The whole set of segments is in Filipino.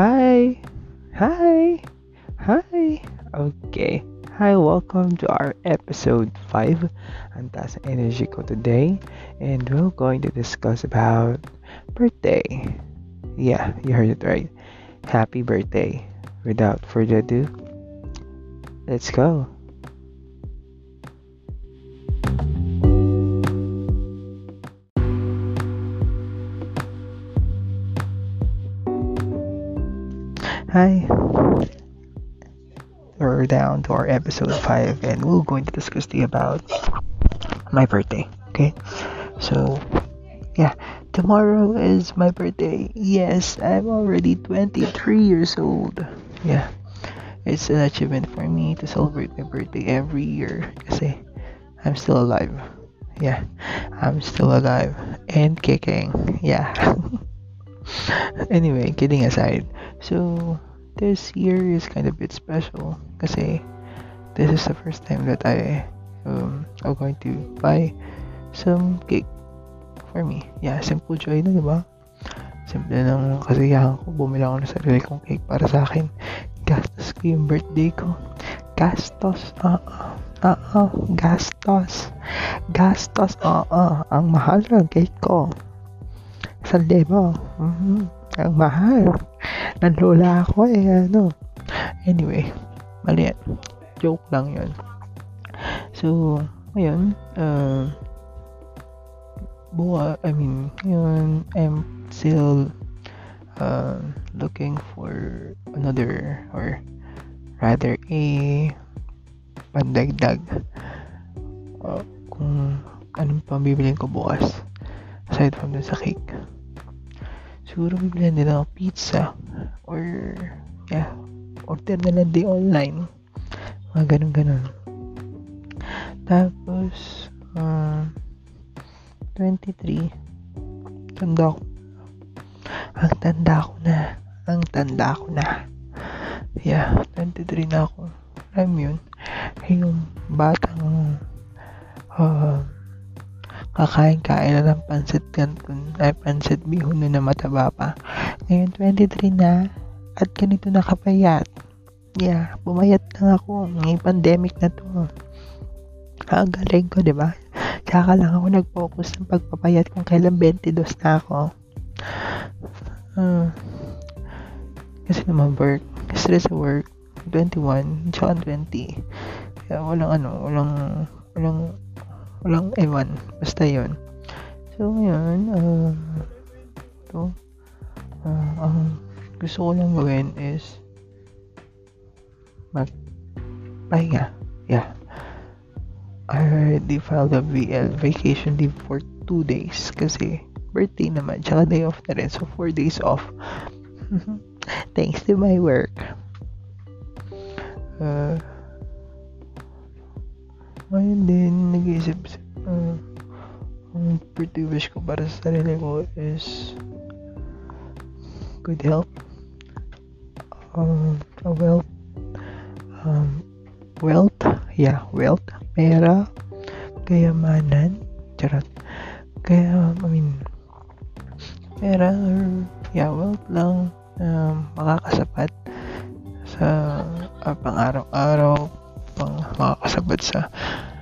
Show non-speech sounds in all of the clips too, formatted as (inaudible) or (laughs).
Hi. Hi. Hi. Okay. Hi, welcome to our episode 5. Ang taas ng energy ko today. And we're going to discuss about birthday. Yeah, you heard it right. Happy birthday. Without further ado, let's go. Hi. We're down to our episode 5 and we're going to discuss the about my birthday. Okay? So, yeah, tomorrow is my birthday. Yes, I'm already 23 years old. Yeah. It's an achievement for me to celebrate my birthday every year kasi I'm still alive. Yeah. I'm still alive and kicking. Yeah. (laughs) anyway, kidding aside. So, this year is kind of a bit special kasi this is the first time that I um, am going to buy some cake for me. Yeah, simple joy na, di ba? Simple lang kasiyahan ko. Bumili ako ng sarili kong cake para sa akin. Gastos ko yung birthday ko. Gastos. Oo. Uh, Oo. Uh, uh, gastos. Gastos. Oo. Uh, ang mahal ng cake ko. Sa libo. Mm-hmm. Ang mahal. Nanlula ako eh, ano. Anyway, mali yan. Joke lang yun. So, ngayon, uh, buwa, I mean, yun, I'm still uh, looking for another, or rather, a pandagdag uh, kung anong pang bibilin ko bukas aside from dun sa cake siguro bibili nila ng pizza or yeah. Order na lang di online. Mga ganun ganun. Tapos uh, 23 tanda ko. Ang tanda ko na. Ang tanda ko na. Yeah 23 na ako. Alam yun? Yung batang uh, kakain-kain na ng pansit canton ay pansit bihon na mataba pa. Ngayon 23 na at ganito nakapayat? Yeah pumayat lang ako. Ngayong pandemic na to. Ang galing ko di ba? Kaka lang ako nag-focus ng pagpapayat kung kailan 22 na ako. Uh, kasi naman work. Stress sa work. 21 tsaka 20 kaya walang ano walang walang walang ewan. Basta yon so ngayon uh, to uh, ang gusto ko lang gawin is mag pahinga yeah I already filed a VL vacation leave for 2 days kasi birthday naman tsaka day off na rin. So 4 days off. (laughs) Thanks to my work. Uh, ngayon din, nag-iisip, uh, ang birthday wish ko para sa sarili ko is good health, um, wealth, um, wealth, yeah, wealth, pera, kayamanan, charot, kaya, I mean, pera, or, yeah, wealth lang, um, makakasapat sa uh, pang-araw-araw, pang makakasabat sa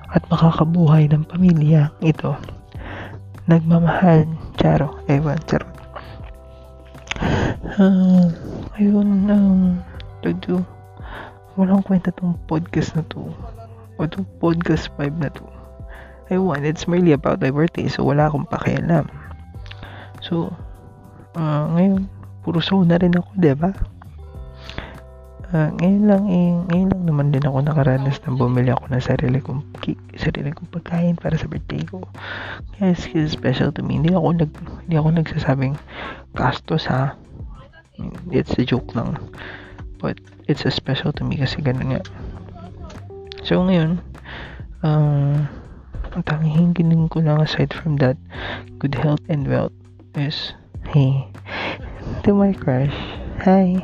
at makakabuhay ng pamilya ito. Nagmamahal, charo, ewan, charot. Uh, ayun, um, to walang kwenta tong podcast na to. O tong podcast 5 na to. Ewan, it's merely about birthday, so wala akong pakialam. So, uh, ngayon, puro show na rin ako, di ba? Uh, ngayon lang eh, ngayon lang naman din ako nakaranas na bumili ako ng sarili kong sarili kong pagkain para sa birthday ko. Kaya it's special to me. Hindi ako nag hindi ako nagsasabing gastos ha. It's a joke lang. But it's a special to me kasi ganun nga. So ngayon, um, ang tanging hingin ko lang aside from that, good health and wealth is, hey, to my crush, hi,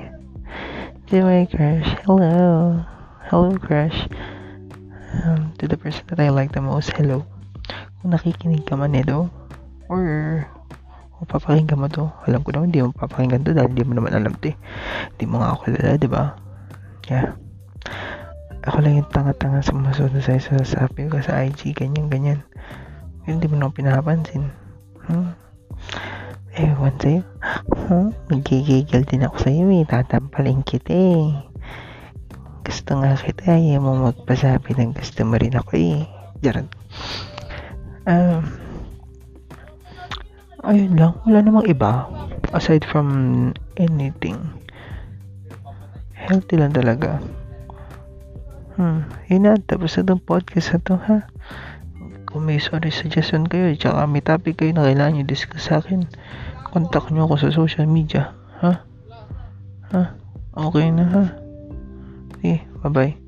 to my crush. Hello. Hello, crush. Um, to the person that I like the most, hello. Kung nakikinig ka man nito, or Mapapakinggan mo to. Alam ko naman, hindi mo papakinggan to dahil hindi mo naman alam to eh. Hindi mo nga ako kilala, di ba? Yeah. Ako lang yung tanga-tanga sa masunod sa sasabi ko sa IG, ganyan-ganyan. Hindi mo naman pinapansin. Hmm? Ewan sa'yo. Huh? Magigigil din ako sa'yo eh. Tatampaling kita eh. Gusto nga kita. Ayaw mo magpasabi ng gusto mo rin ako eh. Jarad. Um, ayun lang. Wala namang iba. Aside from anything. Healthy lang talaga. Hmm. Yun na. Tapos na itong podcast na to ha. Kung may sorry suggestion kayo, tsaka may topic kayo na kailangan nyo discuss sa akin, contact nyo ako sa social media. Ha? Ha? Okay na ha? Okay, bye-bye.